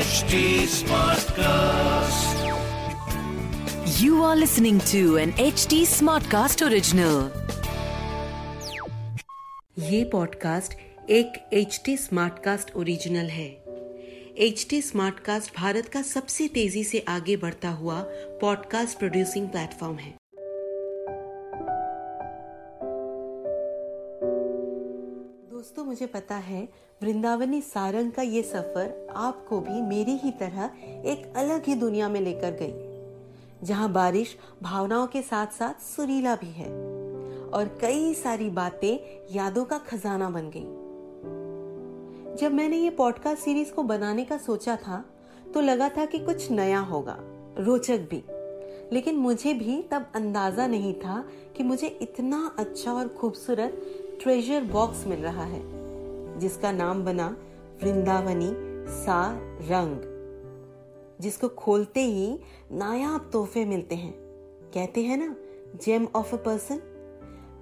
HD Smartcast. You are listening to an HD Smartcast original. ये podcast एक H T smartcast original है H T smartcast Bharat का सबसे तेज़ी से आगे बढ़ता हुआ पॉडकास्ट प्रोड्यूसिंग प्लेटफॉर्म है दोस्तों मुझे पता है वृंदावनी सारंग का ये सफ़र आपको भी मेरी ही तरह एक अलग ही दुनिया में लेकर गई, जहाँ बारिश भावनाओं के साथ साथ सुरीला भी है और कई सारी बातें यादों का खजाना बन गई। जब मैंने ये पॉडकास्ट सीरीज़ को बनाने का सोचा था तो लगा था कि कुछ नया होगा, रोचक भी। लेकिन मुझे भी तब अंदाज़ा नहीं था कि मुझे इतना अच्छा और खूबसूरत ट्रेजर बॉक्स मिल रहा है। जिसका नाम बना वृंदावनी सा रंग। जिसको खोलते ही नायाब तोहफे मिलते हैं। कहते हैं ना जेम ऑफ़ अ पर्सन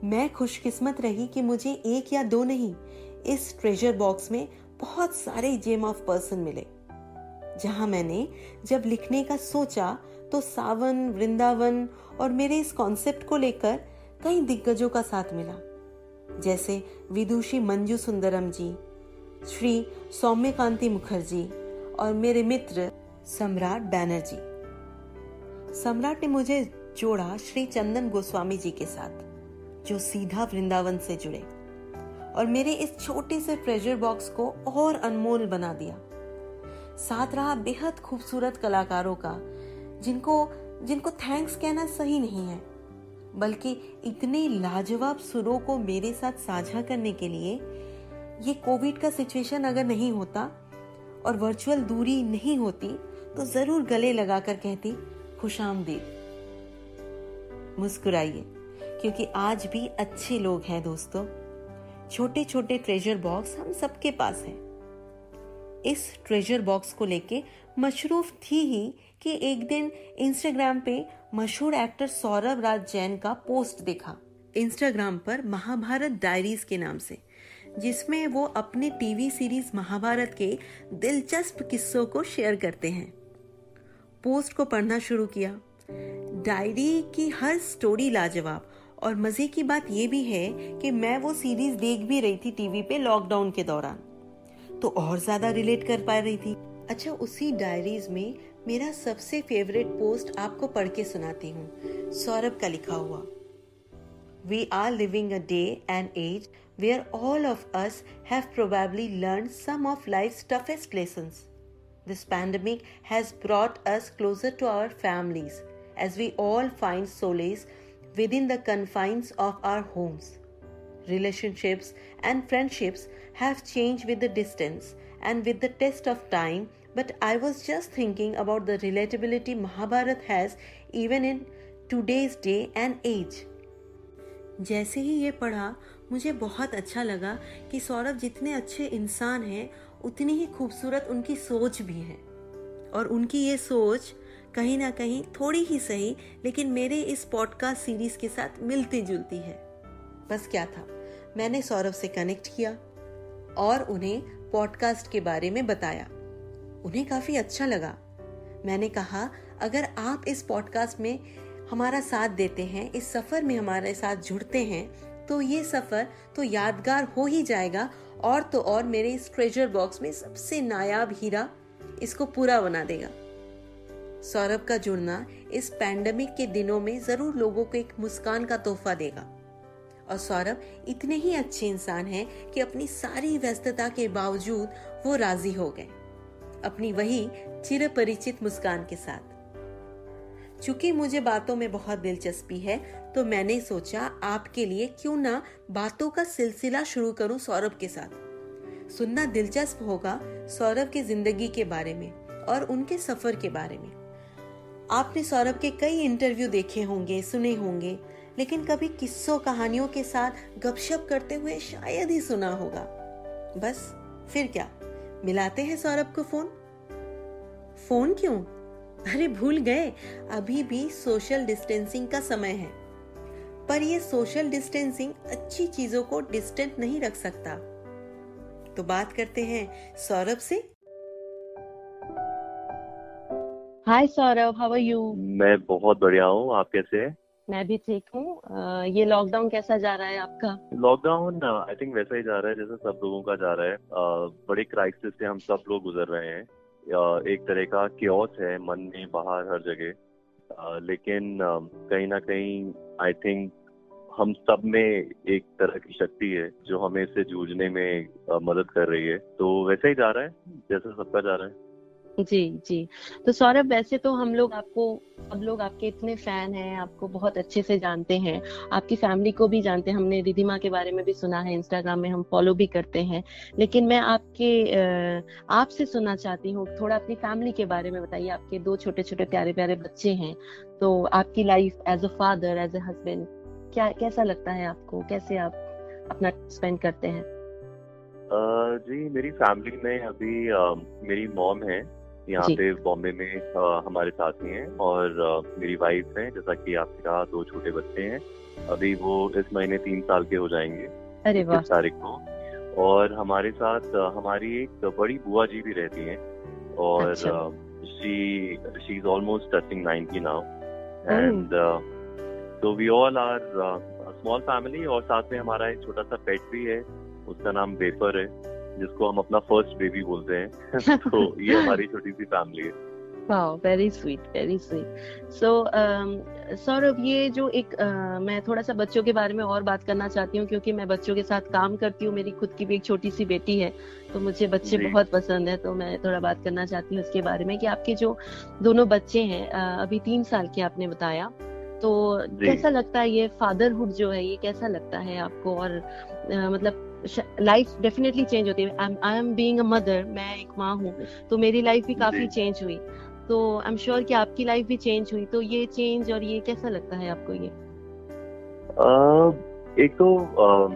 मैं खुशकिस्मत रही कि मुझे एक या दो नहीं, इस ट्रेजर बॉक्स में बहुत सारे जेम ऑफ़ पर्सन मिले। जहाँ मैंने जब लिखने का सोचा तो सावन, वृंदावन और मेरे इस कॉन्सेप्ट को लेकर कई दिग्गजों का साथ मिला। जैसे विदुषी मंजू सुंदरम जी, श्री सौम्य कांति मुखर्जी और मेरे मित्र सम्राट बैनर्जी। सम्राट ने मुझे जोड़ा श्री चंदन गोस्वामी जी के साथ, जो सीधा वृंदावन से जुड़े और मेरे इस छोटे से ट्रेजर बॉक्स को और अनमोल बना दिया। साथ रहा बेहद खूबसूरत कलाकारों का, जिनको जिनको थैंक्स कहना सही नहीं है। बल्कि इतने लाजवाब सुरों को मेरे साथ साझा करने के लिए, ये कोविड का सिचुएशन अगर नहीं होता और वर्चुअल दूरी नहीं होती तो ज़रूर गले लगाकर कहती खुश आमदीद मुस्कुराइए, क्योंकि आज भी अच्छे लोग हैं दोस्तों। छोटे छोटे ट्रेजर बॉक्स हम सबके पास है। इस ट्रेजर बॉक्स को लेके मशरूफ थी ही कि एक दिन इंस्टाग्राम पे मशहूर एक्टर सौरभ राज जैन का पोस्ट देखा। इंस्टाग्राम पर महाभारत डायरीज के नाम से, जिसमें वो अपने टीवी सीरीज़ महाभारत के दिलचस्प किस्सों को शेयर करते हैं। पोस्ट को पढ़ना शुरू किया। डायरी की हर स्टोरी लाजवाब, और मज़े की बात यह भी है कि मैं वो सीरीज़ देख भी रही थी टीवी पे लॉकडाउन के दौरान। तो और ज़्यादा रिलेट कर पा रही थी। अच्छा उसी डायरीज में मेरा सबसे फेवरेट पोस्ट आपको पढ़ के सुनाती हूँ। सौरभ का लिखा हुआ। We are living a day and as we are all of us have probably learn some of life toughest lesson this pandemic has brought us closer to our families as we all find solace with in the confines of our homes relationships and friendships have change with the distance and with the test of time but I was just thinking about the relatability Mahabharat has even in today's day and age. जैसे ही ये पढ़ा, मुझे बहुत अच्छा लगा कि सौरभ जितने अच्छे इंसान हैं, उतनी ही खूबसूरत उनकी सोच भी है। और उनकी ये सोच कहीं ना कहीं थोड़ी ही सही, लेकिन मेरे इस पॉडकास्ट सीरीज़ के साथ मिलती जुलती है। बस क्या था? मैंने सौरभ से कनेक्ट किया और उन्हें पॉडकास्ट के बारे में बताया। उन्हें काफ़ी अच्छा लगा। मैंने कहा, अगर आप इस पॉडकास्ट में हमारा साथ देते हैं, इस सफ़र में हमारे साथ जुड़ते हैं तो ये सफ़र तो यादगार हो ही जाएगा और तो और मेरे इस ट्रेजर बॉक्स में सबसे नायाब हीरा इसको पूरा बना देगा। सौरभ का जुड़ना इस पैंडमिक के दिनों में ज़रूर लोगों को एक मुस्कान का तोहफा देगा। और सौरभ इतने ही अच्छे इंसान हैं कि अपनी सारी व्यस्तता के बावजूद वो राज़ी हो गए। अपनी वही चिर परिचित मुस्कान के साथ। चूँकि मुझे बातों में बहुत दिलचस्पी है तो मैंने सोचा आपके लिए क्यों ना बातों का सिलसिला शुरू करूँ सौरभ के साथ। सुनना दिलचस्प होगा सौरभ की ज़िंदगी के बारे में और उनके सफ़र के बारे में। आपने सौरभ के कई इंटरव्यू देखे होंगे, सुने होंगे, लेकिन कभी किस्सों कहानियों के साथ गपशप करते हुए शायद ही सुना होगा। बस, फिर क्या? मिलाते हैं सौरभ को फ़ोन? फ़ोन क्यों? अरे भूल गए अभी भी सोशल डिस्टेंसिंग का समय है। पर ये सोशल डिस्टेंसिंग अच्छी चीज़ों को डिस्टेंट नहीं रख सकता। तो बात करते हैं सौरभ से। Hi Saurabh how are you मैं बहुत बढ़िया हूँ आप कैसे हैं? मैं भी ठीक हूँ। ये लॉकडाउन कैसा जा रहा है आपका? लॉकडाउन आई थिंक वैसा ही जा रहा है जैसे सब लोगों का जा रहा है। uh, बड़े क्राइसिस से हम सब लोग गुजर रहे हैं। uh, एक तरह का क्योस है मन में बाहर हर जगह। uh, लेकिन कहीं ना कहीं आई थिंक हम सब में एक तरह की शक्ति है जो हमें इससे जूझने में मदद कर रही है। तो वैसे ही जा रहा है जैसे सबका जा रहा है। जी जी। तो सौरभ, वैसे तो हम लोग आपको, सब लोग आपके इतने फ़ैन हैं, आपको बहुत अच्छे से जानते हैं। आपकी फैमिली को भी जानते हैं, हमने रिधिमा के बारे में भी सुना है, इंस्टाग्राम में हम फॉलो भी करते हैं। लेकिन मैं आपके आपसे सुनना चाहती हूँ, थोड़ा अपनी फैमिली के बारे में बताइए। आपके दो छोटे छोटे प्यारे प्यारे बच्चे हैं तो आपकी life as a father, as a husband, क्या, कैसा लगता है आपको? कैसे आप अपना स्पेंड करते हैं? जी, मेरी फैमिली में अभी मेरी मॉम है यहाँ पे बॉम्बे में आ, हमारे साथ ही हैं और आ, मेरी वाइफ है जैसा कि आपने कहा दो छोटे बच्चे हैं। अभी वो इस महीने तीन साल के हो जाएँगे अरे वाह। तारीख को। और हमारे साथ हमारी एक बड़ी बुआ जी भी रहती हैं और she she is almost touching ninety now and तो we all are small family और साथ में हमारा एक छोटा सा पेट भी है उसका नाम बेपर है। जिसको हम अपना फ़र्स्ट बेबी बोलते हैं। तो ये हमारी छोटी सी फैमिली है। Wow very sweet very sweet so Saurabh ये जो एक uh, मैं थोड़ा सा बच्चों के बारे में और बात करना चाहती हूँ क्योंकि मैं बच्चों के साथ काम करती हूँ। मेरी खुद की भी एक छोटी सी बेटी है तो मुझे बच्चे बहुत पसंद है तो मैं थोड़ा बात करना चाहती हूँ उसके बारे में कि आपके जो दोनों बच्चे हैं uh, अभी तीन साल के आपने बताया तो कैसा लगता है ये फादरहुड जो है ये कैसा लगता है आपको? और uh, मतलब लाइफ डेफिनेटली चेंज होती है। I am being a mother मैं एक माँ हूँ तो मेरी लाइफ भी काफ़ी चेंज हुई। तो आई एम श्योर कि आपकी लाइफ भी चेंज हुई। तो ये चेंज और ये कैसा लगता है आपको ये? uh, एक तो uh,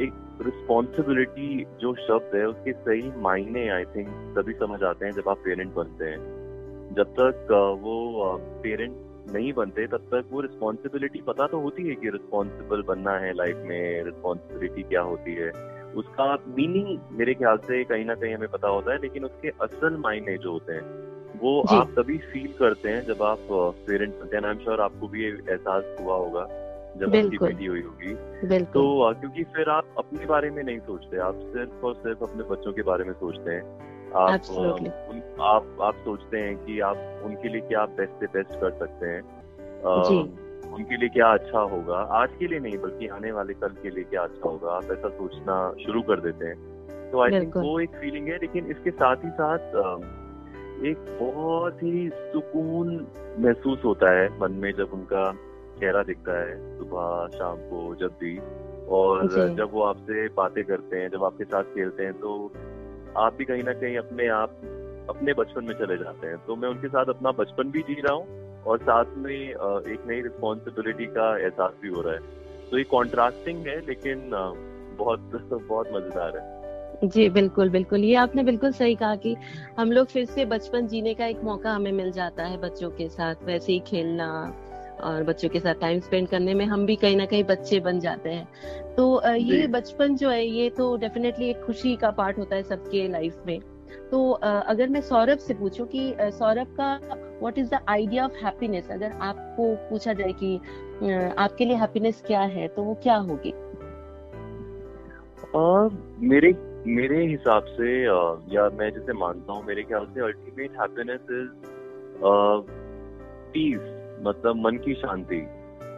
एक रिस्पॉन्सिबिलिटी जो शब्द है उसके सही मायने आई थिंक तभी समझ आते हैं जब आप पेरेंट बनते हैं। जब तक uh, वो पेरेंट नहीं बनते तब तक वो रिस्पॉन्सिबिलिटी पता तो होती है कि रिस्पॉन्सिबल बनना है लाइफ में रिस्पॉन्सिबिलिटी क्या होती है। उसका मीनिंग मेरे ख्याल से कहीं ना कहीं हमें पता होता है लेकिन उसके असल मायने जो होते हैं वो आप तभी फील करते हैं जब आप पेरेंट्स बनते हैं। आई एम श्योर आपको भी एहसास हुआ होगा जब आपकी बेटी हुई होगी। तो क्योंकि फिर आप अपने बारे में नहीं सोचते आप सिर्फ़ और सिर्फ़ अपने बच्चों के बारे में सोचते हैं। आप उन, आप आप सोचते हैं कि आप उनके लिए क्या बेस्ट से बेस्ट कर सकते हैं। उनके लिए क्या अच्छा होगा? आज के लिए नहीं बल्कि आने वाले कल के लिए क्या अच्छा होगा? आप ऐसा सोचना शुरू कर देते हैं। तो आई थिंक वो एक फीलिंग है लेकिन इसके साथ ही साथ एक बहुत ही सुकून महसूस होता है मन में जब उनका चेहरा दिखता है सुबह शाम को जब भी। और जब वो आपसे बातें करते हैं जब आपके साथ खेलते हैं तो आप भी कहीं ना कहीं अपने आप, अपने बचपन में चले जाते हैं। तो मैं उनके साथ अपना बचपन भी जी रहा हूँ और साथ में एक नई रिस्पॉन्सिबिलिटी का एहसास भी हो रहा है। तो ये कॉन्ट्रास्टिंग है, लेकिन बहुत बहुत मज़ेदार है। जी, बिल्कुल बिल्कुल। ये आपने बिल्कुल सही कहा कि हम लोग फिर से बचपन जीने का एक मौका हमें मिल जाता है बच्चों के साथ, वैसे ही खेलना और बच्चों के साथ टाइम स्पेंड करने में हम भी कहीं ना कहीं बच्चे बन जाते हैं। तो ये बचपन जो है ये तो डेफिनेटली एक खुशी का पार्ट होता है सबके लाइफ में। तो अगर मैं सौरभ से पूछूँ कि सौरभ का what is the idea of happiness अगर आपको पूछा जाए कि आपके लिए हैप्पीनेस क्या है तो वो क्या होगी? मेरे मेरे हिसाब से या मैं जैसे मानता हूँ मेरे ख्याल से अल्टीमेट हैप्पीनेस इज़ पीस मतलब मन की शांति।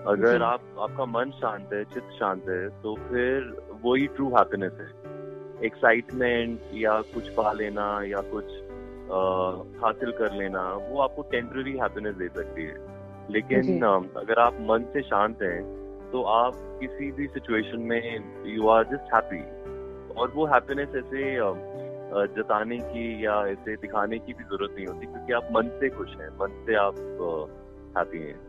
अगर आप आपका मन शांत है चित्त शांत है तो फिर वही ट्रू हैप्पीनेस है। एक्साइटमेंट या कुछ पा लेना या कुछ आ, हासिल कर लेना वो आपको टेम्पररी हैप्पीनेस दे सकती है। लेकिन अगर आप मन से शांत हैं तो आप किसी भी सिचुएशन में यू आर जस्ट हैप्पी और वो हैप्पीनेस ऐसे जताने की या ऐसे दिखाने की भी ज़रूरत नहीं होती क्योंकि आप मन से खुश हैं मन से आप हैप्पी हैं।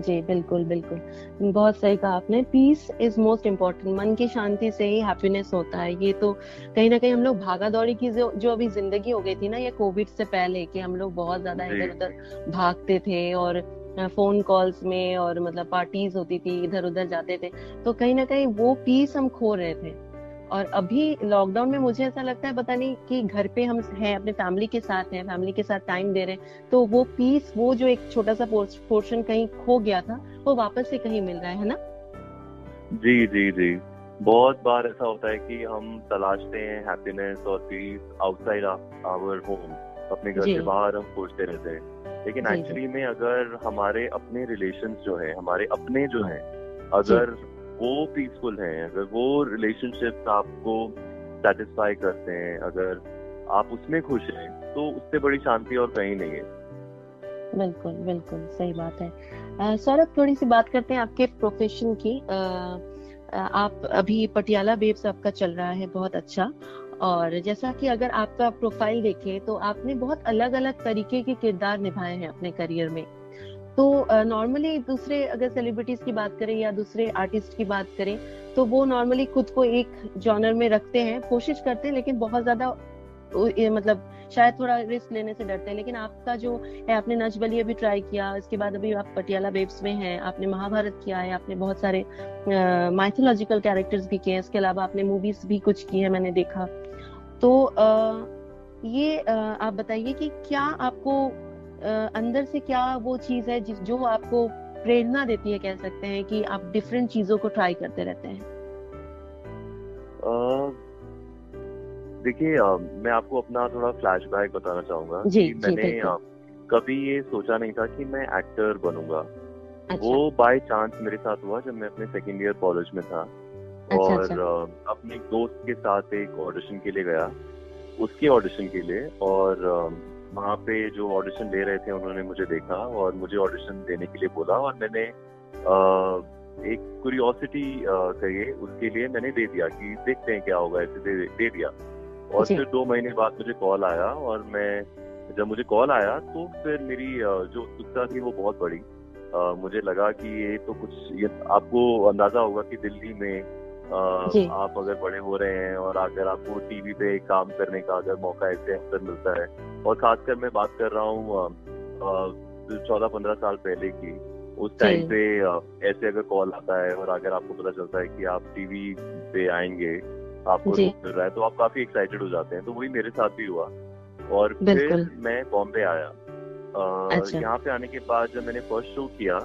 जी बिल्कुल बिल्कुल। बहुत सही कहा आपने। पीस इज़ मोस्ट इम्पोर्टेंट मन की शांति से ही हैप्पीनेस होता है। ये तो कहीं ना कहीं हम लोग भागा दौड़ी की जो जो अभी ज़िंदगी हो गई थी ना ये कोविड से पहले कि हम लोग बहुत ज़्यादा इधर उधर भागते थे और फ़ोन कॉल्स में और मतलब पार्टीज़ होती थी इधर उधर जाते थे। तो कहीं ना कहीं वो पीस हम खो रहे थे। और अभी लॉकडाउन में मुझे ऐसा लगता है पता नहीं कि घर पे हम हैं अपने फैमिली के साथ हैं फैमिली के साथ टाइम दे रहे हैं तो वो पीस वो जो एक छोटा सा पोर्शन कहीं खो गया था वो वापस से कहीं मिल रहा है ना? जी जी जी। बहुत बार ऐसा होता है कि हम तलाशते हैं हैप्पीनेस और पीस आउटसाइड आवर होम अपने घर से बाहर हम खोजते रहते हैं। लेकिन एक्चुअली में अगर हमारे अपने रिलेशन जो है हमारे अपने जो है अगर वो पीसफुल हैं अगर वो रिलेशनशिप आपको सेटिस्फाई करते हैं अगर आप उसमें खुश हैं तो उससे बड़ी शांति और कहीं नहीं है। बिल्कुल बिल्कुल सही बात है। सौरभ थोड़ी सी बात करते हैं आपके प्रोफेशन की। आ, आप अभी पटियाला बेब्स आपका चल रहा है बहुत अच्छा। और जैसा कि अगर आपका प्रोफ़ाइल देखें तो आपने बहुत अलग अलग तरीके के किरदार निभाए हैं अपने करियर में। तो नॉर्मली दूसरे अगर सेलिब्रिटीज की बात करें या दूसरे आर्टिस्ट की बात करें तो वो नॉर्मली खुद को एक जॉनर में रखते हैं कोशिश करते हैं लेकिन बहुत ज़्यादा मतलब शायद थोड़ा रिस्क लेने से डरते हैं। लेकिन आपका जो है आपने नच बलिए भी ट्राई किया इसके बाद अभी आप पटियाला बेब्स में हैं आपने महाभारत किया है आपने बहुत सारे माइथोलॉजिकल कैरेक्टर्स भी किए हैं इसके अलावा आपने मूवीज़ भी कुछ की है मैंने देखा। तो आ, ये आ, आप बताइए कि क्या आपको अंदर से क्या वो चीज़ है जिस जो आपको प्रेरणा देती है कह सकते हैं कि आप डिफरेंट चीज़ों को ट्राई करते रहते हैं? देखिए मैं आपको अपना थोड़ा फ्लैशबैक बताना चाहूँगा जी, कि मैंने जी, आ, कभी ये सोचा नहीं था कि मैं एक्टर बनूँगा। अच्छा। वो बाय चांस मेरे साथ हुआ जब मैं अपने सेकेंड ईयर कॉलेज में था। अच्छा, और अच्छा। अपने दोस्त के साथ एक ऑडिशन के लिए गया। उसके ऑडिशन के लिए और वहाँ पे जो ऑडिशन ले रहे थे उन्होंने मुझे देखा और मुझे ऑडिशन देने के लिए बोला और मैंने आ, एक क्यूरियोसिटी कहिए उसके लिए मैंने दे दिया कि देखते हैं क्या होगा ऐसे दे, दे दिया। और फिर दो महीने बाद मुझे कॉल आया और मैं जब मुझे कॉल आया तो फिर मेरी जो उत्सुकता थी वो बहुत बड़ी मुझे लगा कि ये तो कुछ ये आपको अंदाज़ा होगा कि दिल्ली में आप अगर बड़े हो रहे हैं और अगर आपको टीवी पे काम करने का अगर मौका ऐसे अवसर मिलता है और खासकर मैं बात कर रहा हूँ चौदह पंद्रह साल पहले की उस टाइम पे ऐसे अगर कॉल आता है और अगर आपको पता चलता है कि आप टीवी पे आएँगे आपको मिल रहा है तो आप काफ़ी एक्साइटेड हो जाते हैं तो वही मेरे साथ भी हुआ। और फिर मैं बॉम्बे आया। अच्छा। यहाँ पे आने के बाद जब मैंने फ़र्स्ट शो किया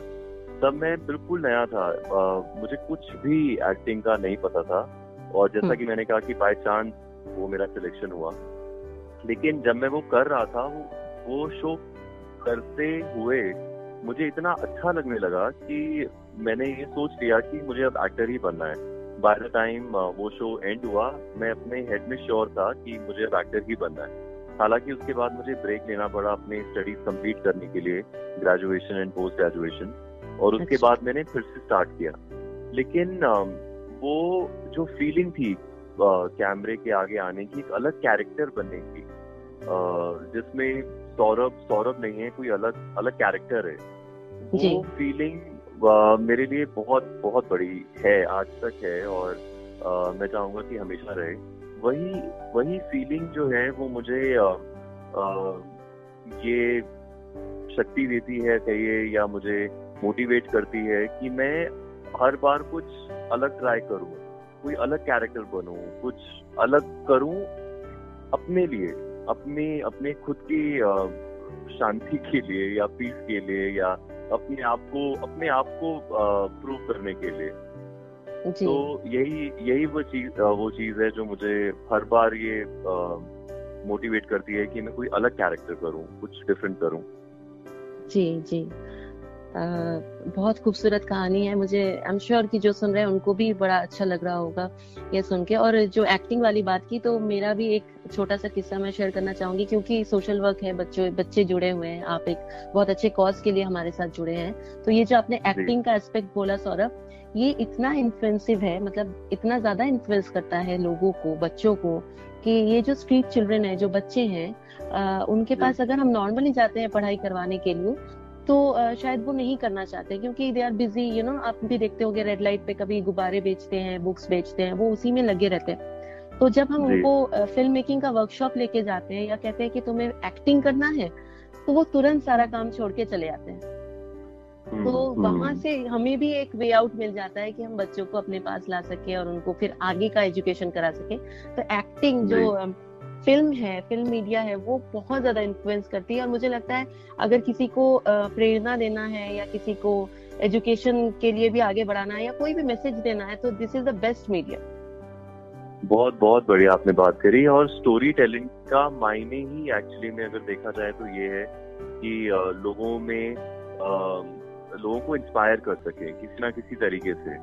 तब मैं बिल्कुल नया था। आ, मुझे कुछ भी एक्टिंग का नहीं पता था। और जैसा हम्म। कि मैंने कहा कि बाय चांस वो मेरा सिलेक्शन हुआ। लेकिन जब मैं वो कर रहा था वो वो शो करते हुए मुझे इतना अच्छा लगने लगा कि मैंने ये सोच लिया कि मुझे अब एक्टर ही बनना है। बाय द टाइम वो शो एंड हुआ मैं अपने हेड में श्योर था कि मुझे अब एक्टर ही बनना है। हालाँकि उसके बाद मुझे ब्रेक लेना पड़ा अपने स्टडीज़ कंप्लीट करने के लिए ग्रेजुएशन एंड पोस्ट ग्रेजुएशन और उसके अच्छा। बाद मैंने फिर से स्टार्ट किया। लेकिन वो जो फीलिंग थी कैमरे के आगे आने की एक अलग कैरेक्टर बनने की जिसमें सौरभ सौरभ नहीं है कोई अलग अलग कैरेक्टर है। वो फीलिंग मेरे लिए बहुत बहुत बड़ी है आज तक है और आ, मैं चाहूँगा कि हमेशा रहे। वही वही फीलिंग जो है वो मुझे आ, आ, ये शक्ति देती है कहिए या मुझे मोटिवेट करती है कि मैं हर बार कुछ अलग ट्राई करूँ कोई अलग कैरेक्टर बनूं कुछ अलग करूँ अपने लिए अपने अपने खुद की शांति के लिए या पीस के लिए या अपने आप को अपने आप को प्रूव करने के लिए। जी. तो यही यही वो चीज़ वो चीज़ है जो मुझे हर बार ये मोटिवेट करती है कि मैं कोई अलग कैरेक्टर करूँ कुछ डिफरेंट करूँ। जी जी। बहुत खूबसूरत कहानी है। मुझे आई एम श्योर कि जो सुन रहे हैं उनको भी बड़ा अच्छा लग रहा होगा ये सुन के। और जो एक्टिंग वाली बात की तो मेरा भी एक छोटा सा किस्सा मैं शेयर करना चाहूँगी क्योंकि सोशल वर्क है बच्चों बच्चे जुड़े हुए हैं। आप एक बहुत अच्छे कॉज के लिए हमारे साथ जुड़े हैं। तो ये जो आपने एक्टिंग का एस्पेक्ट बोला सौरभ ये इतना इन्फ्लुएंसिव है मतलब इतना ज़्यादा इन्फ्लुएंस करता है लोगों को बच्चों को कि ये जो स्ट्रीट चिल्ड्रन है जो बच्चे हैं आ, उनके पास अगर हम नॉर्मली जाते हैं पढ़ाई करवाने के लिए तो शायद वो नहीं करना चाहते क्योंकि they are busy you know आप भी देखते होंगे रेड लाइट पे कभी गुब्बारे बेचते हैं बुक्स बेचते हैं वो उसी में लगे रहते हैं। तो जब हम उनको फ़िल्म मेकिंग का वर्कशॉप लेके जाते हैं या कहते हैं कि तुम्हें एक्टिंग करना है तो वो तुरंत सारा काम छोड़ के चले जाते हैं। तो हम्म, वहाँ हम्म। से हमें भी एक वे आउट मिल जाता है कि हम बच्चों को अपने पास ला सके और उनको फिर आगे का एजुकेशन करा सके। तो एक्टिंग जो फ़िल्म है, फ़िल्म मीडिया है, वो बहुत ज़्यादा इन्फ्लुएंस करती है और मुझे लगता है अगर किसी को प्रेरणा देना है या किसी को एजुकेशन के लिए भी आगे बढ़ाना है या कोई भी मैसेज देना है तो this is the best media बहुत बहुत बढ़िया आपने बात करी और स्टोरी टेलिंग का मायने ही एक्चुअली में अगर देखा जाए तो ये है कि लोगों में लोगों को इंस्पायर कर सके किसी ना किसी तरीके से।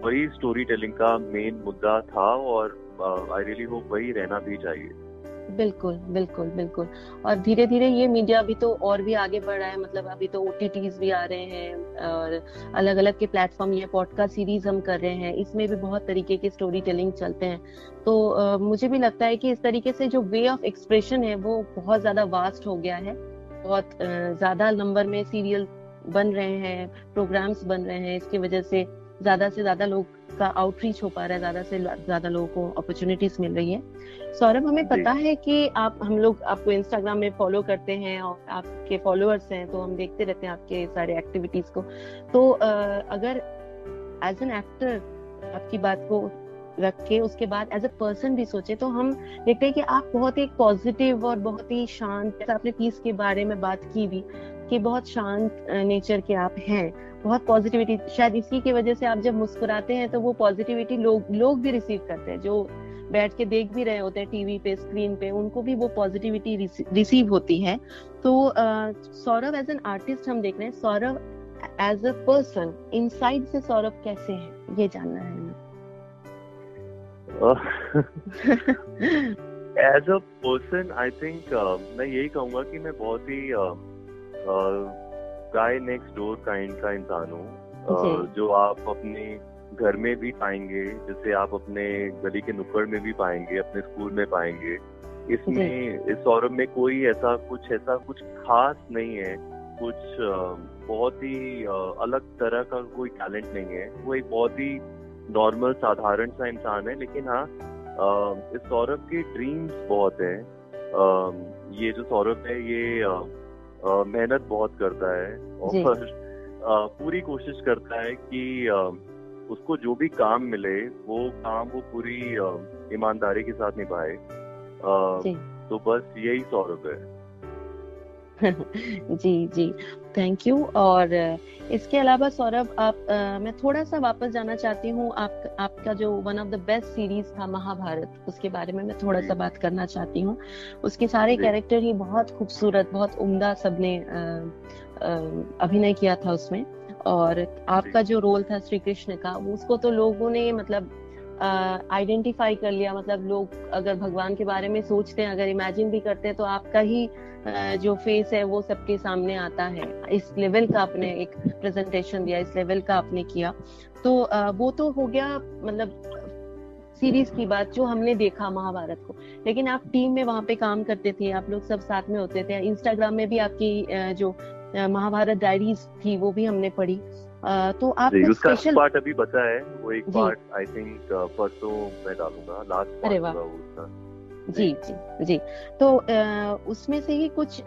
वही स्टोरी टेलिंग का मेन मुद्दा था और आई रियली होप वही रहना भी चाहिए। बिल्कुल बिल्कुल बिल्कुल। और धीरे धीरे ये मीडिया अभी तो और भी आगे बढ़ रहा है मतलब अभी तो ओ भी आ रहे हैं और अलग अलग के प्लेटफॉर्म ये पॉडकास्ट सीरीज़ हम कर रहे हैं इसमें भी बहुत तरीके के स्टोरी टेलिंग चलते हैं। तो uh, मुझे भी लगता है कि इस तरीके से जो वे ऑफ़ एक्सप्रेशन है वो बहुत ज़्यादा वास्ट हो गया है। बहुत ज़्यादा नंबर में सीरियल बन रहे हैं प्रोग्राम्स बन रहे हैं इसकी वजह से ज़्यादा से ज़्यादा लोग का आउटरीच हो पा रहा है ज़्यादा से ज़्यादा लोगों को अपॉर्चुनिटीज़ मिल रही है। सौरभ हमें पता है कि आप हम लोग आपको इंस्टाग्राम में फॉलो करते हैं और आपके फॉलोअर्स हैं तो हम देखते रहते हैं आपके सारे एक्टिविटीज़ को। तो अगर एज एन एक्टर आपकी बात को रख के उसके बाद एज अ पर्सन भी सोचे तो हम देखते हैं कि आप बहुत ही पॉजिटिव और बहुत ही शांत आपने पीस के बारे में बात की भी कि बहुत शांत नेचर के आप हैं। बहुत पॉजिटिविटी शायद इसी की वजह से आप जब मुस्कुराते हैं तो वो पॉजिटिविटी लोग लोग भी रिसीव करते हैं, जो बैठ के देख भी रहे होते हैं टीवी पे स्क्रीन पे, उनको भी वो पॉजिटिविटी रिसीव होती है। तो सौरभ एज एन आर्टिस्ट हम देख रहे हैं, Saurabh as a person inside से सौरभ कैसे है, ये जानना है as a person I think मैं यही कहूँगा कि मैं बहुत ही गाय नेक्स्ट डोर काइंड का इंसान हूँ। जो। आप अपने घर में भी पाएँगे जैसे आप अपने गली के नुक्कड़ में भी पाएँगे अपने स्कूल में पाएँगे इसमें इस सौरभ में कोई ऐसा कुछ ऐसा कुछ खास नहीं है। कुछ बहुत ही अलग तरह का कोई टैलेंट नहीं है। वो एक बहुत ही नॉर्मल साधारण सा इंसान है लेकिन हाँ इस सौरभ के ड्रीम्स बहुत है। ये जो सौरभ है ये मेहनत बहुत करता है और पूरी कोशिश करता है कि उसको जो भी काम मिले वो काम वो पूरी ईमानदारी के साथ निभाए। तो बस यही सौरभ है। जी जी। थैंक यू और इसके अलावा सौरभ आप आ, मैं थोड़ा सा वापस जाना चाहती हूँ। आप आपका जो one of the best series था महाभारत उसके बारे में मैं थोड़ा सा बात करना चाहती हूँ। उसके सारे कैरेक्टर ही बहुत खूबसूरत बहुत उम्दा सबने अभिनय किया था उसमें। और आपका जो रोल था श्री कृष्ण का उसको तो लोगों ने मतलब आइडेंटिफाई कर लिया। मतलब लोग अगर भगवान के बारे में सोचते हैं, अगर इमेजिन भी करते हैं तो आपका ही जो फेस है, वो सबके सामने आता है। इस लेवल का आपने एक प्रेजेंटेशन दिया, इस लेवल का आपने किया। तो वो तो हो गया मतलब सीरीज़ की बात जो हमने देखा महाभारत को। लेकिन आप टीम में वहाँ पे काम करते थे, आप लोग सब साथ में होते थे। इंस्टाग्राम में भी आपकी जो महाभारत डायरीज थी, वो भी हमने पढ़ी। तो आप उसका स्पेशल पार्ट अभी बचा है वो एक पार्ट आई थिंक परसों मैं डालूँगा लास्ट पार्ट होगा उसका। जी जी। जी तो उसमें से ही कुछ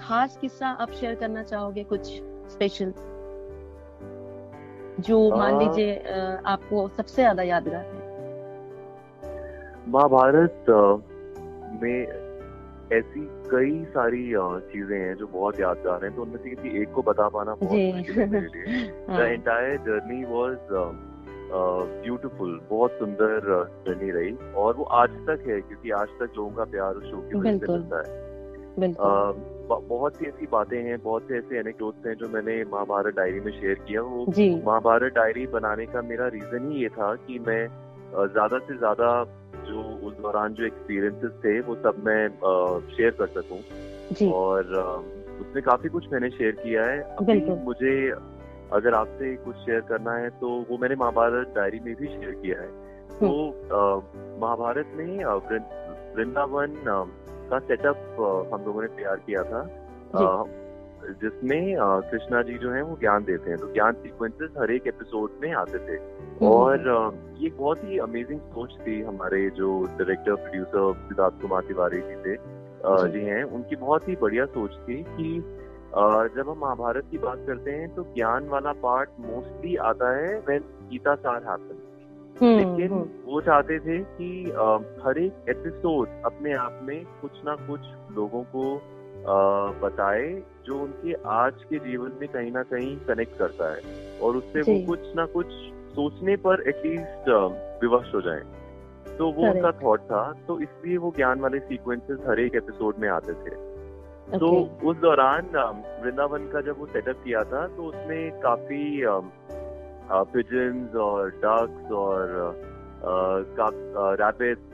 खास किस्सा आप शेयर करना चाहोगे कुछ स्पेशल जो मान लीजिए आपको सबसे ज़्यादा यादगार है। महाभारत में ऐसी कई सारी चीज़ें हैं जो बहुत यादगार हैं तो उनमें से किसी एक को बता पाना बहुत मुश्किल है मेरे लिए। The entire journey was beautiful बहुत सुंदर जर्नी रही और वो आज तक है क्योंकि आज तक लोगों का प्यार उस शो की वजह से मिलता है। बहुत सी ऐसी बातें हैं बहुत से ऐसे एनेक्डोट्स हैं जो मैंने महाभारत डायरी में शेयर किया। वो महाभारत डायरी बनाने का मेरा रीजन ही ये था कि मैं ज़्यादा से ज़्यादा जो उस दौरान जो एक्सपीरियंसेस थे वो सब मैं शेयर कर सकूँ। जी। और उसमें काफ़ी कुछ मैंने शेयर किया है। अभी मुझे अगर आपसे कुछ शेयर करना है तो वो मैंने महाभारत डायरी में भी शेयर किया है। तो हम्म। महाभारत में वृंदावन का सेटअप हम लोगों ने तैयार किया था। जिसमें कृष्णा जी जो है वो ज्ञान देते हैं। तो ज्ञान सीक्वेंसेस हर एक एपिसोड में आते थे। और ये बहुत ही अमेजिंग सोच थी हमारे जो डायरेक्टर प्रोड्यूसर सिद्धार्थ कुमार तिवारी जी थे जी। हैं। उनकी बहुत ही बढ़िया सोच थी कि जब हम महाभारत की बात करते हैं तो ज्ञान वाला पार्ट मोस्टली आता है व्हेन गीता सार हैपन हम्म, लेकिन हम्म, वो चाहते थे कि हर एक एपिसोड अपने आप में कुछ ना कुछ लोगों को बताए जो उनके आज के जीवन में कहीं ना कहीं कनेक्ट करता है और उससे वो कुछ ना कुछ सोचने पर एटलीस्ट विवश हो जाए। तो वो उनका थॉट था तो इसलिए वो ज्ञान वाले सीक्वेंसेस हर एक एपिसोड में आते थे। तो उस दौरान वृंदावन का जब वो सेटअप किया था तो उसमें काफ़ी पिजन्स और डक्स और रैपिड्स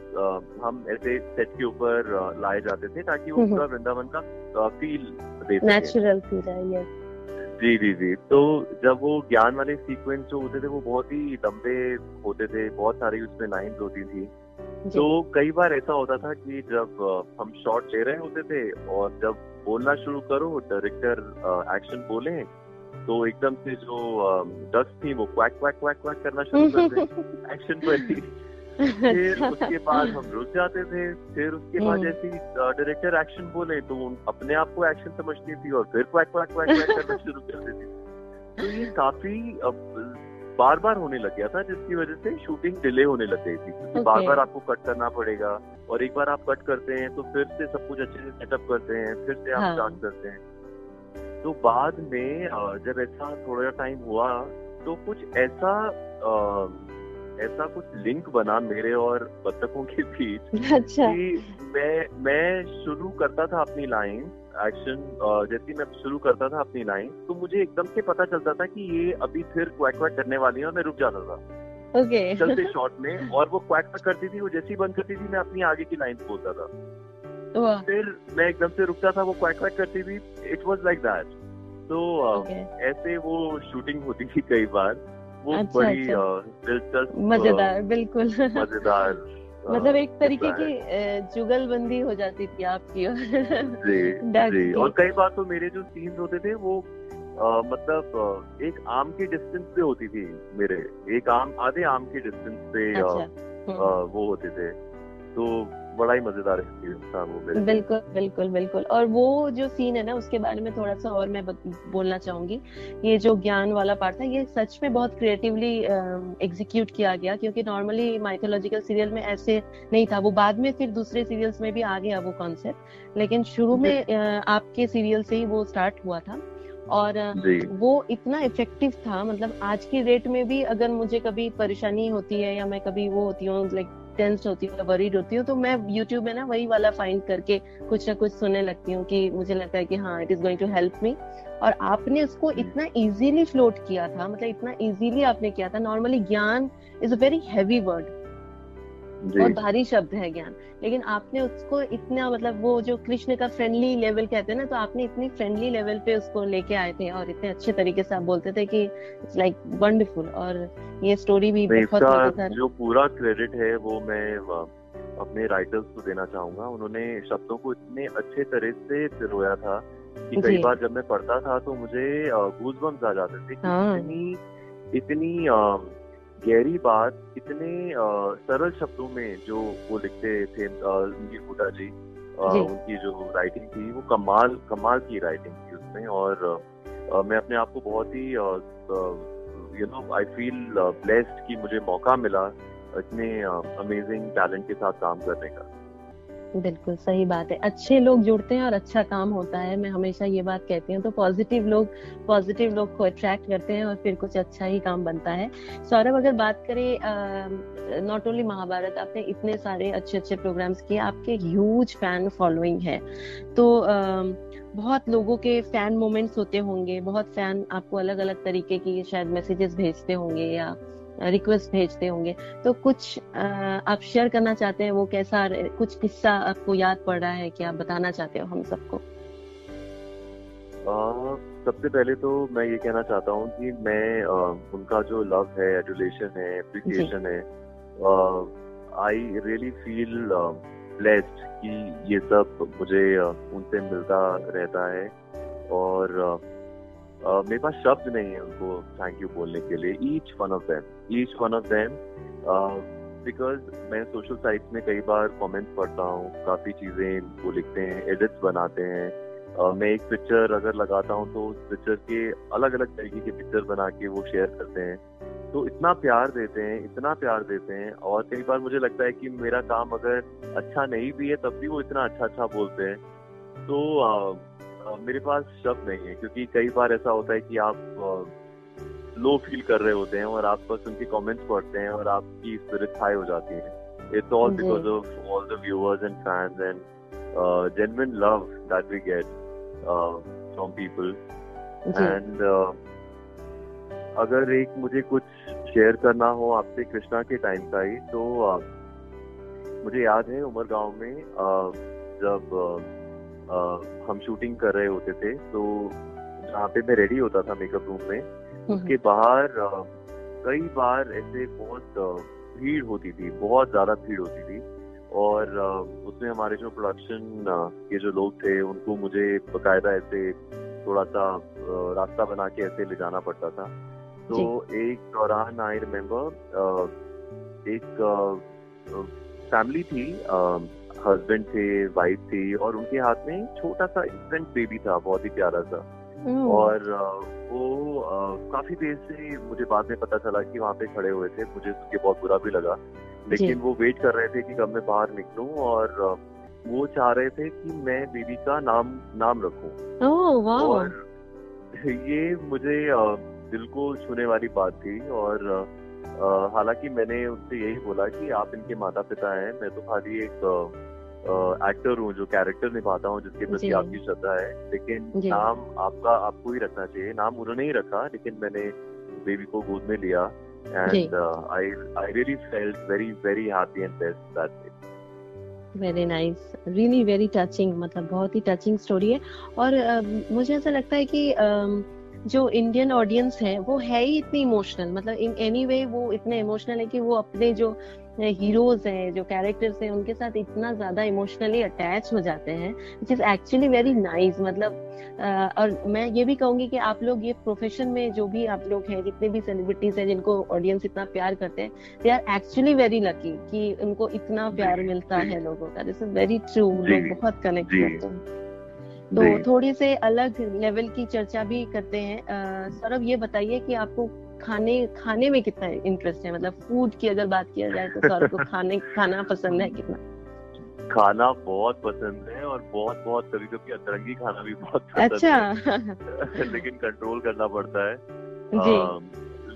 हम ऐसे सेट के ऊपर लाए जाते थे ताकि वो हम्म। पूरा वृंदावन का फील दे नेचुरल फील है यस जी जी जी। तो जब वो ज्ञान वाले सीक्वेंस जो होते थे वो बहुत ही लंबे होते थे बहुत सारी उसमें लाइंस होती थी। तो कई बार ऐसा होता था कि जब हम शॉट ले रहे होते थे और जब बोलना शुरू करो डायरेक्टर एक्शन बोले तो एकदम से जो डस्ट थी वो क्वैक क्वैक क्वैक क्वैक करना शुरू कर दे। एक्शन ही। फिर अच्छा उसके बाद हम रुक जाते थे फिर उसके बाद। जैसे डायरेक्टर एक्शन बोले तो अपने आप को एक्शन समझती थी और फिर क्वैक क्वैक क्वैक क्वैक करना शुरू कर देती थी तो ये काफ़ी बार बार होने लग गया था जिसकी वजह से शूटिंग डिले होने लग गई थी क्योंकि बार. बार आपको कट करना पड़ेगा और एक बार आप कट करते हैं तो फिर से सब कुछ अच्छे से सेटअप करते हैं फिर से आप हाँ। स्टार्ट करते हैं तो बाद में जब ऐसा थोड़ा टाइम हुआ तो कुछ ऐसा ऐसा कुछ लिंक बना मेरे और बतखों के बीच अच्छा। कि मैं मैं शुरू करता था अपनी लाइन एक्शन जैसे मैं शुरू करता था अपनी लाइन तो मुझे एकदम से पता चलता था कि ये अभी फिर क्वैक क्वैक करने वाली है और मैं रुक जाता था। ओके चलते शॉट में और वो क्वैक करती थी वो जैसे ही बंद करती थी मैं अपनी आगे की लाइन बोलता था। फिर मैं एकदम से रुकता था वो क्वैक क्वैक करती थी इट वॉज़ लाइक दैट तो ऐसे वो शूटिंग होती थी कई बार। वो अच्छा, बड़ी अच्छा। दिलचस्प मज़ेदार बिल्कुल। मज़ेदार मतलब एक तरीके की जुगलबंदी हो जाती थी आपकी और जी जी और कई बार तो मेरे जो सीन्स होते थे वो मतलब एक आम के डिस्टेंस पे होती थी मेरे। एक आम आधे आम के डिस्टेंस पे अच्छा हम्म, वो होते थे। तो बड़ा ही मज़ेदार एक्सपीरियंस था वो मेरे बिल्कुल बिल्कुल बिल्कुल। और वो जो सीन है ना उसके बारे में थोड़ा सा और मैं बोलना चाहूँगी। ये जो ज्ञान वाला पार्ट था ये सच में बहुत क्रिएटिवली एग्जीक्यूट किया गया क्योंकि नॉर्मली माइथोलॉजिकल सीरियल में ऐसे नहीं था। वो बाद में फिर दूसरे सीरियल्स में भी आ गया वो कॉन्सेप्ट लेकिन शुरू में आपके सीरियल से ही वो स्टार्ट हुआ था। और वो इतना इफ़ेक्टिव था मतलब आज की डेट में भी अगर मुझे कभी परेशानी होती है या मैं कभी वो होती हूँ लाइक टेंस होती हूँ वरीड होती हूँ तो मैं यूट्यूब में ना वही वाला फाइंड करके कुछ ना कुछ सुनने लगती हूँ कि मुझे लगता है कि हाँ it is going to help me और आपने उसको इतना इजीली फ्लोट किया था मतलब इतना इजीली आपने किया था नॉर्मली ज्ञान is a very heavy word बहुत भारी शब्द है ज्ञान। लेकिन आपने उसको इतना मतलब वो जो कृष्ण का फ्रेंडली लेवल कहते हैं ना तो आपने इतनी फ्रेंडली लेवल पे उसको लेके आए थे और इतने अच्छे तरीके से आप बोलते थे कि इट्स लाइक वंडरफुल और ये स्टोरी भी बहुत जो पूरा क्रेडिट है वो मैं अपने राइटर्स को देना चाहूँगा। उन्होंने शब्दों को इतने अच्छे तरह से पिरोया था कि कई बार जब मैं पढ़ता था तो मुझे गूज बम्स आ जाते थे हाँ। इतनी इतनी गहरी बात इतने सरल शब्दों में जो वो लिखते थे नील गुटा जी। उनकी जो राइटिंग थी वो कमाल कमाल की राइटिंग थी उसमें और मैं अपने आप को बहुत ही you know I feel blessed कि मुझे मौका मिला इतने अमेजिंग टैलेंट के साथ काम करने का बिल्कुल सही बात है। अच्छे लोग जुड़ते हैं और अच्छा काम होता है। मैं हमेशा ये बात कहती हूँ तो पॉजिटिव लोग पॉजिटिव लोग को अट्रैक्ट करते हैं और फिर कुछ अच्छा ही काम बनता है। सौरभ अगर बात करें नॉट ओनली महाभारत आपने इतने सारे अच्छे अच्छे प्रोग्राम्स किए आपके ह्यूज फ़ैन फॉलोइंग है। तो uh, बहुत लोगों के फ़ैन मोमेंट्स होते होंगे बहुत फ़ैन आपको अलग अलग तरीके की शायद मैसेजेस भेजते होंगे या रिक्वेस्ट भेजते होंगे। तो कुछ आप शेयर करना चाहते हैं वो कैसा कुछ किस्सा आपको याद पड़ रहा है कि आप बताना चाहते हो हम सबको? सबसे पहले तो मैं ये कहना चाहता हूँ कि मैं आ, उनका जो लव है एडुलेशन है एप्रिसिएशन है आई रियली फील ब्लेस्ड कि ये सब मुझे उनसे मिलता रहता है और मेरे पास शब्द नहीं है उनको थैंक यू बोलने के लिए। Each one of them each one of them because मैं सोशल साइट्स में कई बार कमेंट्स पढ़ता हूँ काफ़ी चीज़ें वो लिखते हैं एडिट्स बनाते हैं। uh, मैं एक पिक्चर अगर लगाता हूँ तो उस पिक्चर के अलग अलग तरीके के पिक्चर बना के वो शेयर करते हैं। तो इतना प्यार देते हैं इतना प्यार देते हैं और कई बार मुझे लगता है कि मेरा काम अगर अच्छा नहीं भी है तब भी वो इतना अच्छा अच्छा बोलते हैं। तो uh, मेरे पास शब्द नहीं है क्योंकि कई बार ऐसा होता है कि आप लो फील कर रहे होते हैं और आप बस उनके कमेंट्स पढ़ते हैं और आपकी स्पिरिट हाई हो जाती है। It's all because of all the viewers and fans and genuine love that we get from people and अगर एक मुझे कुछ शेयर करना हो आपसे कृष्णा के टाइम का ही तो uh, मुझे याद है उमर गाँव में uh, जब uh, हम शूटिंग कर रहे होते थे तो जहाँ पे मैं रेडी होता था मेकअप रूम में हम्म, उसके। बाहर कई बार ऐसे बहुत भीड़ होती थी बहुत ज़्यादा भीड़ होती थी। और उसमें हमारे जो प्रोडक्शन के जो लोग थे उनको मुझे बकायदा ऐसे थोड़ा सा रास्ता बना के ऐसे ले जाना पड़ता था। तो एक दौरान आई रिमेम्बर एक फैमिली थी हस्बैंड थे वाइफ थी और उनके हाथ में छोटा सा इंफेंट बेबी था बहुत ही प्यारा सा। और वो काफ़ी देर से मुझे बाद में पता चला कि वहाँ पे खड़े हुए थे मुझे उसके बहुत बुरा भी लगा। लेकिन वो वेट कर रहे थे कि कब मैं बाहर निकलूं और वो चाह रहे थे कि मैं बेबी का नाम नाम रखूँ। और ये मुझे दिल को छूने वाली बात थी और हालाँकि मैंने उनसे यही बोला कि आप इनके माता पिता हैं मैं तो खाली एक एक्टर हूँ जो कैरेक्टर निभाता हूँ जिसके प्रति आपकी श्रद्धा है लेकिन नाम आपका आपको ही रखना चाहिए। नाम उन्होंने ही रखा लेकिन मैंने बेबी को गोद में लिया। And I I really felt very very happy and best that day very nice really very touching मतलब बहुत ही टचिंग स्टोरी है। और uh, मुझे ऐसा लगता है कि uh, जो इंडियन ऑडियंस है वो है ही इतनी इमोशनल मतलब इन एनी वे वो इतने इमोशनल है कि वो अपने जो हीरोज हैं जो कैरेक्टर्स हैं उनके साथ इतना ज़्यादा इमोशनली अटैच हो जाते हैं which is actually very nice मतलब और मैं ये भी कहूँगी कि आप लोग ये प्रोफेशन में जो भी आप लोग हैं जितने भी सेलिब्रिटीज हैं जिनको ऑडियंस इतना प्यार करते हैं they are actually very lucky कि उनको इतना प्यार मिलता है लोगों का। दिस इज़ वेरी ट्रू लोग बहुत कनेक्ट करते हैं। तो थोड़ी से अलग लेवल की चर्चा भी करते हैं। सौरभ ये बताइए कि आपको खाने खाने में कितना इंटरेस्ट है? मतलब फ़ूड की अगर बात किया जाए तो सौरभ को खाने खाना पसंद है कितना? खाना बहुत पसंद है और बहुत बहुत कभी कभी अतरंगी खाना भी बहुत पसंद अच्छा। है लेकिन कंट्रोल करना पड़ता है। जी। आ,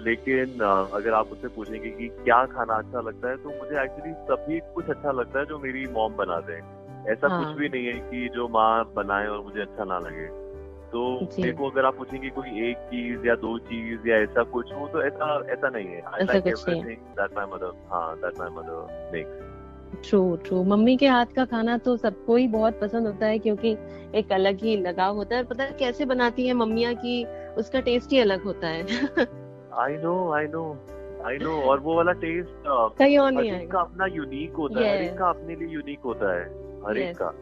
लेकिन अगर आप मुझसे पूछेंगे कि क्या खाना अच्छा लगता है तो मुझे एक्चुअली सभी कुछ अच्छा लगता है जो मेरी मॉम बनाते हैं। ऐसा हाँ. कुछ भी नहीं है कि जो माँ बनाए और मुझे अच्छा ना लगे। तो को अगर आप पूछेंगे कोई एक चीज़ या दो चीज़ या ऐसा कुछ हो तो ऐसा ऐसा नहीं है। I like everything that my mother हाँ that my mother makes true true mummy के हाथ का खाना तो सबको ही बहुत पसंद होता है क्योंकि एक अलग ही लगाव होता है। पता है कैसे बनाती है मम्मिया की उसका टेस्ट ही अलग होता है? I know I know I know और वो वाला टेस्ट कहीं और नहीं आएगा। अपना यूनिक होता है हर अपने लिए यूनिक होता है हर एक का।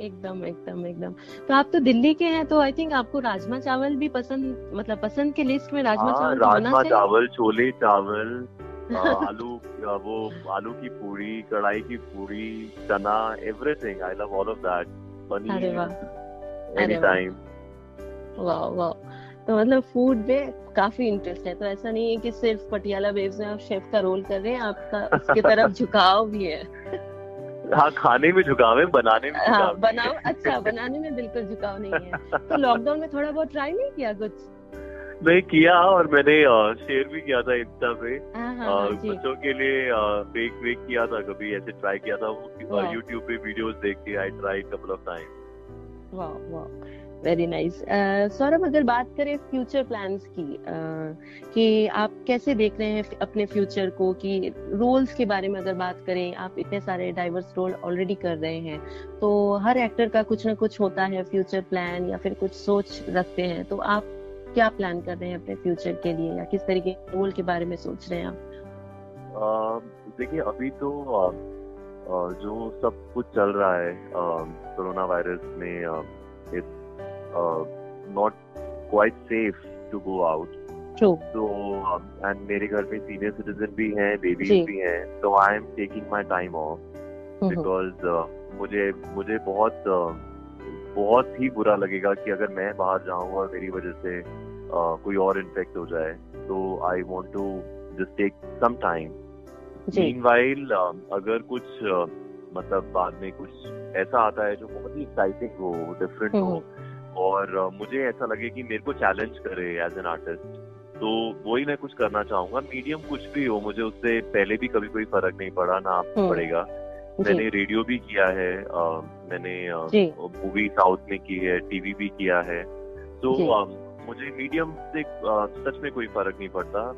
एकदम एकदम एकदम। तो आप तो दिल्ली के हैं तो आई थिंक आपको राजमा चावल भी पसंद मतलब पसंद के लिस्ट में राजमा हाँ, चावल राजमा चावल छोले चावल आलू वो आलू की पूरी कढ़ाई की पूरी चना everything I love all of that paneer any time वाह। वाह। तो मतलब फ़ूड में काफ़ी इंटरेस्ट है तो ऐसा नहीं है कि सिर्फ़ पटियाला वेव्स में आप शेफ का रोल कर रहे हैं आपका उसकी तरफ़ झुकाव भी है। हाँ खाने में झुकाव है बनाने में हाँ बनाओ अच्छा बनाने में बिल्कुल झुकाव नहीं है। तो लॉकडाउन में थोड़ा बहुत ट्राई नहीं किया कुछ? नहीं किया और मैंने शेयर भी किया था इंस्टा पे। हाँ हाँ हाँ, बच्चों के लिए बेक वेक किया था कभी ऐसे ट्राई किया था यूट्यूब पे वीडियोस देख के I try couple of time वाह वाह। वेरी नाइस सौरभ अगर बात करें फ्यूचर प्लान्स की uh, कि आप कैसे देख रहे हैं अपने फ्यूचर को कि रोल्स के बारे में अगर बात करें आप इतने सारे डाइवर्स रोल ऑलरेडी कर रहे हैं तो हर एक्टर का कुछ ना कुछ होता है फ्यूचर प्लान या फिर कुछ सोच रखते हैं तो आप क्या प्लान कर रहे हैं अपने फ्यूचर के लिए या किस तरीके रोल के बारे में सोच रहे हैं आप? देखिए अभी तो जो सब कुछ चल रहा है corona virus not quite safe to go out तो एंड मेरे घर में सीनियर सिटीजन भी हैं जी। बेबीज भी हैं तो I am taking my time off because मुझे मुझे बहुत uh, बहुत ही बुरा लगेगा कि अगर मैं बाहर जाऊँ और मेरी वजह से uh, कोई और इन्फेक्ट हो जाए तो I want to just take some time meanwhile अगर कुछ uh, मतलब बाद में कुछ ऐसा आता है जो बहुत ही एक्साइटिंग हो डिफरेंट हो। और मुझे ऐसा लगे कि मेरे को चैलेंज करे एज एन आर्टिस्ट तो वही मैं कुछ करना चाहूँगा। मीडियम कुछ भी हो मुझे उससे पहले भी कभी कोई फ़र्क नहीं पड़ा ना अब हम्म। पड़ेगा। मैंने रेडियो भी किया है आ, मैंने मूवी साउथ में की है टीवी भी किया है। तो मुझे मीडियम से सच में कोई फ़र्क नहीं पड़ता।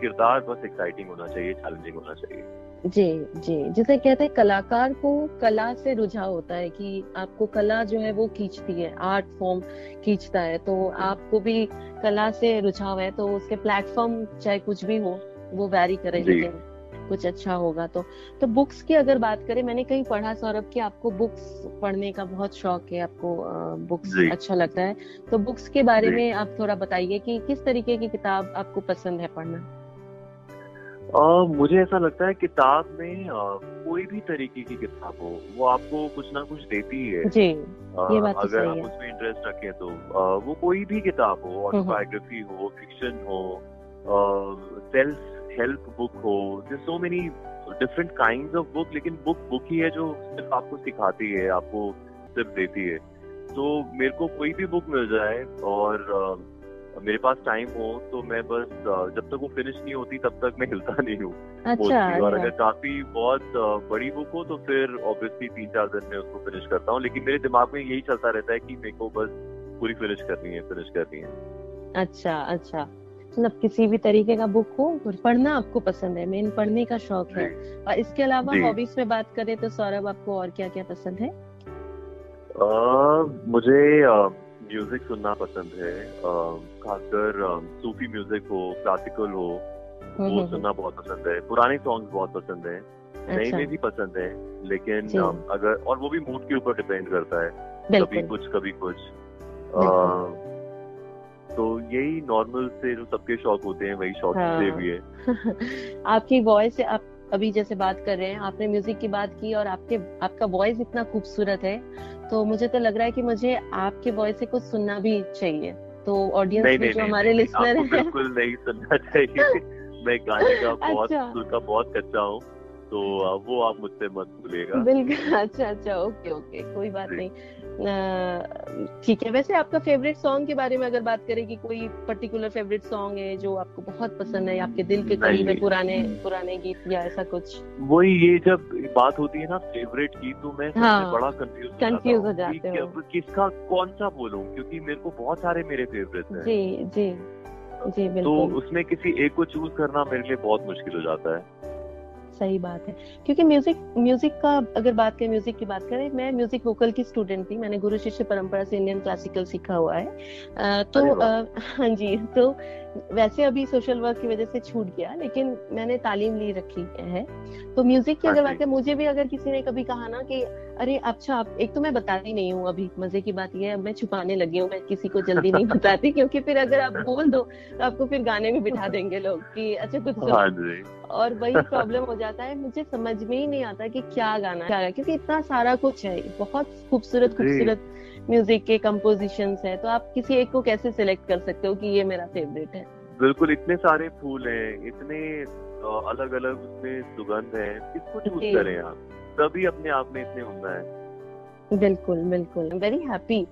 किरदार बस एक्साइटिंग होना चाहिए चैलेंजिंग होना चाहिए। जी जी। जिसे कहते हैं कलाकार को कला से रुझाव होता है कि आपको कला जो है वो खींचती है आर्ट फॉर्म खींचता है। तो आपको भी कला से रुझाव है तो उसके प्लेटफॉर्म चाहे कुछ भी हो वो वैरी करे जी। लेकिन कुछ अच्छा होगा तो। तो बुक्स की अगर बात करें मैंने कहीं पढ़ा सौरभ कि आपको बुक्स पढ़ने का बहुत शौक है आपको बुक्स अच्छा लगता है। तो बुक्स के बारे में आप थोड़ा बताइए कि किस तरीके की किताब आपको पसंद है पढ़ना? अ, मुझे ऐसा लगता है किताब में अ, कोई भी तरीके की किताब हो वो आपको कुछ ना कुछ देती है। जी अ, ये बात तो अगर आप उसमें इंटरेस्ट रखें तो अ, वो कोई भी किताब हो हम्म। ऑटोबायोग्राफी हो फिक्शन हो सेल्फ हेल्प बुक हो so many different kind of book लेकिन बुक बुक ही है जो सिर्फ़ आपको सिखाती है आपको सिर्फ़ देती है। तो मेरे को कोई भी बुक मिल जाए और अ, मेरे पास टाइम हो तो मैं बस अ, जब तक वो फिनिश नहीं होती तब तक मैं हिलता नहीं हूँ अच्छा मोस्टली और अगर काफ़ी बहुत अ, बड़ी बुक हो तो फिर ऑब्वियसली तीन चार दिन में उसको फिनिश करता हूँ। लेकिन मेरे दिमाग में यही चलता रहता है कि मेरे को बस पूरी फिनिश करनी है फिनिश करनी है। अच्छा अच्छा। मतलब किसी भी तरीके का बुक हो और पढ़ना आपको पसंद है। मेन पढ़ने का शौक है। और इसके अलावा हॉबीज में बात करें तो सौरभ आपको और क्या क्या पसंद है? मुझे म्यूज़िक सुनना पसंद है। खासकर सूफी म्यूज़िक हो क्लासिकल हो हम्म, वो हम्म, सुनना बहुत पसंद है। पुराने सॉन्ग बहुत पसंद है। नए अच्छा। में भी पसंद है लेकिन अगर और वो भी मूड के ऊपर डिपेंड करता है। कभी कुछ कभी कुछ। तो यही नॉर्मल से जो सबके शौक होते हैं वही शौक हाँ। मुझे भी है। आपकी वॉइस आप अभी जैसे बात कर रहे हैं आपने म्यूज़िक की बात की और आपके आपका वॉइस इतना खूबसूरत है तो मुझे तो लग रहा है कि मुझे आपके वॉइस से कुछ सुनना भी चाहिए। तो ऑडियंस में जो नहीं, हमारे लिसनर आपको बिल्कुल नहीं सुनना चाहिए। मैं गाने का बहुत अच्छा। सुर का बहुत कच्चा हूँ तो वो आप मुझसे मत भूलिएगा। बिल्कुल अच्छा अच्छा ओके ओके कोई बात नहीं। ठीक है। वैसे आपका फेवरेट सॉन्ग के बारे में अगर बात करें कि कोई पर्टिकुलर फेवरेट सॉन्ग है जो आपको बहुत पसंद है आपके दिल के करीब है पुराने पुराने गीत या ऐसा कुछ? वही ये जब बात होती है ना फेवरेट की तो मैं हाँ, बड़ा कंफ्यूज confuse हो जाते हो। किसका कौन सा बोलूँ क्योंकि मेरे को बहुत सारे मेरे फेवरेट हैं। जी जी जी तो उसमें किसी एक को चूज़ करना मेरे लिए बहुत मुश्किल हो जाता है। सही बात है। क्योंकि म्यूज़िक म्यूज़िक का अगर बात करें म्यूज़िक की बात करें मैं म्यूज़िक वोकल की स्टूडेंट थी। मैंने गुरु शिष्य परंपरा से इंडियन क्लासिकल सीखा हुआ है। अ, तो हाँ जी तो वैसे अभी सोशल वर्क की वजह से छूट गया लेकिन मैंने तालीम ली रखी है। तो म्यूज़िक की हाँ अगर बात करें मुझे भी अगर किसी ने कभी कहा ना कि अरे अच्छा आप एक तो मैं बताती नहीं हूँ अभी मज़े की बात यह है मैं छुपाने लगी हूँ मैं किसी को जल्दी नहीं बताती क्योंकि फिर अगर आप बोल दो तो आपको फिर गाने में बिठा देंगे लोग कि अच्छा कुछ हाँ और वही प्रॉब्लम हो जाता है। मुझे समझ में ही नहीं आता कि क्या गाना क्या क्योंकि इतना सारा कुछ है बहुत खूबसूरत खूबसूरत म्यूज़िक के कंपोजिशंस है तो आप किसी एक को कैसे सिलेक्ट कर सकते हो कि ये मेरा फेवरेट है? बिल्कुल इतने सारे फूल हैं इतने अलग अलग उसमें सुगंध है किसको चूज़ करें आप? सभी अपने आप में इतने उमदा है। बिल्कुल बिल्कुल। वेरी हैप्पी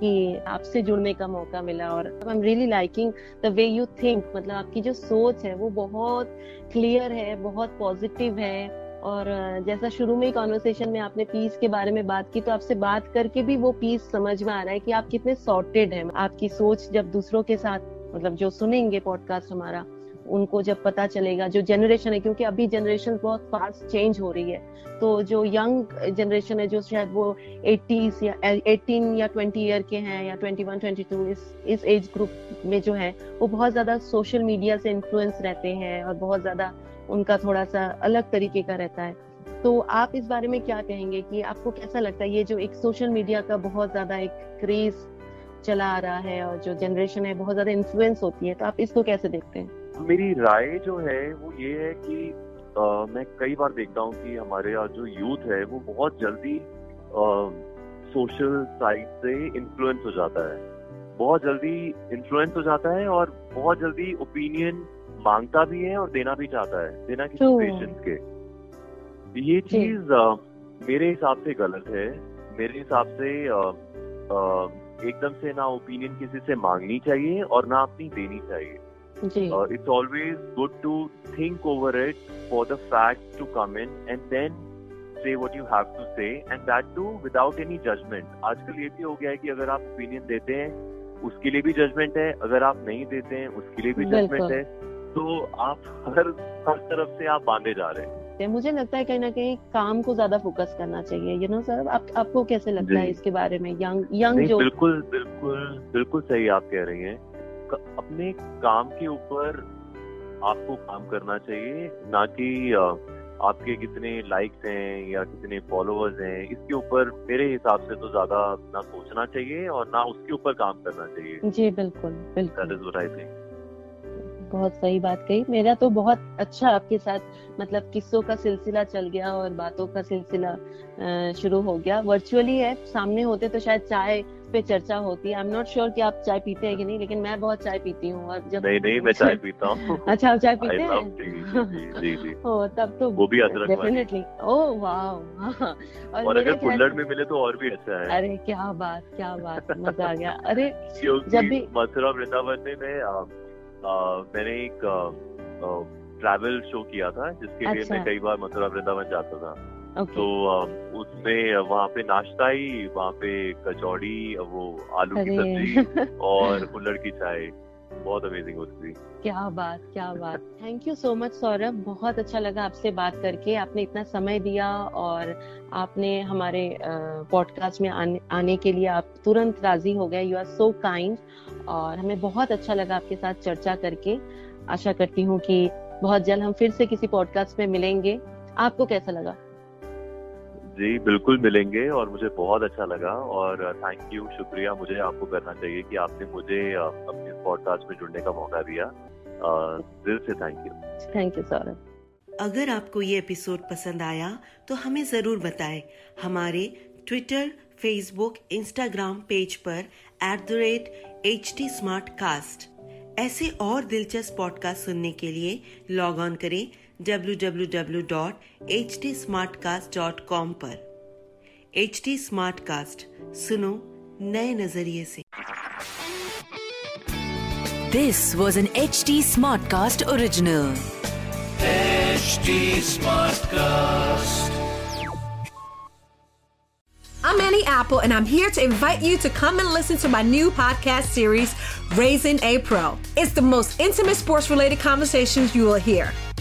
कि आपसे जुड़ने का मौका मिला और I am really liking the way you think मतलब आपकी जो सोच है, वो बहुत क्लियर है, बहुत पॉजिटिव है। और जैसा शुरू में ही कॉन्वर्सेशन में आपने पीस के बारे में बात की तो आपसे बात करके भी वो पीस समझ में आ रहा है कि आप कितने सॉर्टेड हैं। आपकी सोच जब दूसरों के साथ मतलब जो सुनेंगे पॉडकास्ट हमारा उनको जब पता चलेगा, जो जनरेशन है, क्योंकि अभी जनरेशन बहुत फास्ट चेंज हो रही है। तो जो यंग जनरेशन है, जो शायद वो 80s या 18 या 20 ईयर के हैं, या 21 22 इस इस एज ग्रुप में जो है, वो बहुत ज़्यादा सोशल मीडिया से इन्फ्लुएंस रहते हैं और बहुत ज़्यादा उनका थोड़ा सा अलग तरीके का रहता है। तो आप इस बारे में क्या कहेंगे कि आपको कैसा लगता है? ये जो एक सोशल मीडिया का बहुत ज़्यादा एक क्रेज चला आ रहा है और जो जनरेशन है, बहुत ज़्यादा इन्फ्लुएंस होती है तो आप इसको कैसे देखते हैं? मेरी राय जो है वो ये है कि अ, मैं कई बार देखता हूँ कि हमारे यहाँ जो यूथ है वो बहुत जल्दी आ, सोशल साइट से इन्फ्लुएंस हो जाता है। बहुत जल्दी इन्फ्लुएंस हो जाता है और बहुत जल्दी ओपिनियन माँगता भी है और देना भी चाहता है देना किसी. पेशेंस के। ये चीज़ मेरे हिसाब से गलत है। मेरे हिसाब से एकदम से ना ओपिनियन किसी से मांगनी चाहिए और ना अपनी देनी चाहिए। Uh, it's always good to think over it for the facts to come in and then say what you have to say and that too without any judgment. आजकल ये भी हो गया है कि अगर आप ओपिनियन देते हैं उसके लिए भी जजमेंट है अगर आप नहीं देते हैं उसके लिए भी। जजमेंट है। तो आप हर हर तरफ़ से आप बांधे जा रहे हैं। मुझे लगता है कहीं ना कहीं काम को ज़्यादा फोकस करना चाहिए यू नो सर आप आपको कैसे लगता है इसके बारे में? यंग यंग जो बिल्कुल बिल्कुल बिल्कुल सही आप कह रही हैं। अपने काम के ऊपर आपको काम करना चाहिए ना कि आपके कितने लाइक्स हैं या कितने फॉलोअर्स हैं इसके ऊपर मेरे हिसाब से तो ज़्यादा ना सोचना चाहिए और ना उसके ऊपर काम करना चाहिए। जी बिल्कुल बिल्कुल। बहुत सही बात कही। मेरा तो बहुत अच्छा आपके साथ मतलब किस्सों का सिलसिला चल गया और बातों का सिलसिला शुरू हो गया। वर्चुअली है सामने होते तो शायद चाय पे चर्चा होती है। आई एम नॉट श्योर कि आप चाय पीते हैं कि नहीं लेकिन मैं बहुत चाय पीती हूँ और जब नहीं नहीं मैं चाय पीता हूँ। अच्छा आप चाय पीते हैं? ओ तब तो वो भी अदरक डेफिनेटली ओह वाओ हाँ और और अगर कुल्हड़ में मिले तो और भी अच्छा है। अरे क्या बात क्या बात मज़ा आ गया। अरे जब भी- मथुरा वृंदावन में मैंने एक ट्रैवल शो किया था जिसके लिए अच्छा। मैं कई बार मथुरा वृंदावन जाता था। ओके तो उसमें वहाँ पे नाश्ता ही वहाँ पे कचौड़ी वो आलू की सब्ज़ी और कुल्हड़ की चाय। बहुत अमेजिंग होती थी क्या बात क्या बात। Thank you so much Saurabh. बहुत अच्छा लगा आपसे बात करके। आपने इतना समय दिया और आपने हमारे पॉडकास्ट में आने, आने के लिए आप तुरंत राज़ी हो गए। यू आर सो काइंड और हमें बहुत अच्छा लगा आपके साथ चर्चा करके। आशा करती हूँ कि बहुत जल्द हम फिर से किसी पॉडकास्ट में मिलेंगे। आपको कैसा लगा? जी बिल्कुल मिलेंगे और मुझे बहुत अच्छा लगा और थैंक यू शुक्रिया मुझे आपको करना चाहिए कि आपने मुझे अपने पॉडकास्ट में जुड़ने का मौका दिया। दिल से thank you thank you Saurabh अगर आपको ये एपिसोड पसंद आया तो हमें ज़रूर बताएँ। हमारे ट्विटर फेसबुक इंस्टाग्राम पेज पर at the rate H T ऐसे और दिलचस्प पॉडकास्ट सुनने के लिए लॉग ऑन करें। www.htsmartcast.com पर एच टी सुनो नए नजरिए से This was an HT Smartcast original. HD Smartcast. I'm Annie Apple, and I'm here to invite you to come and listen to my new podcast series, Raising a Pro. It's the most intimate sports related conversations you will hear.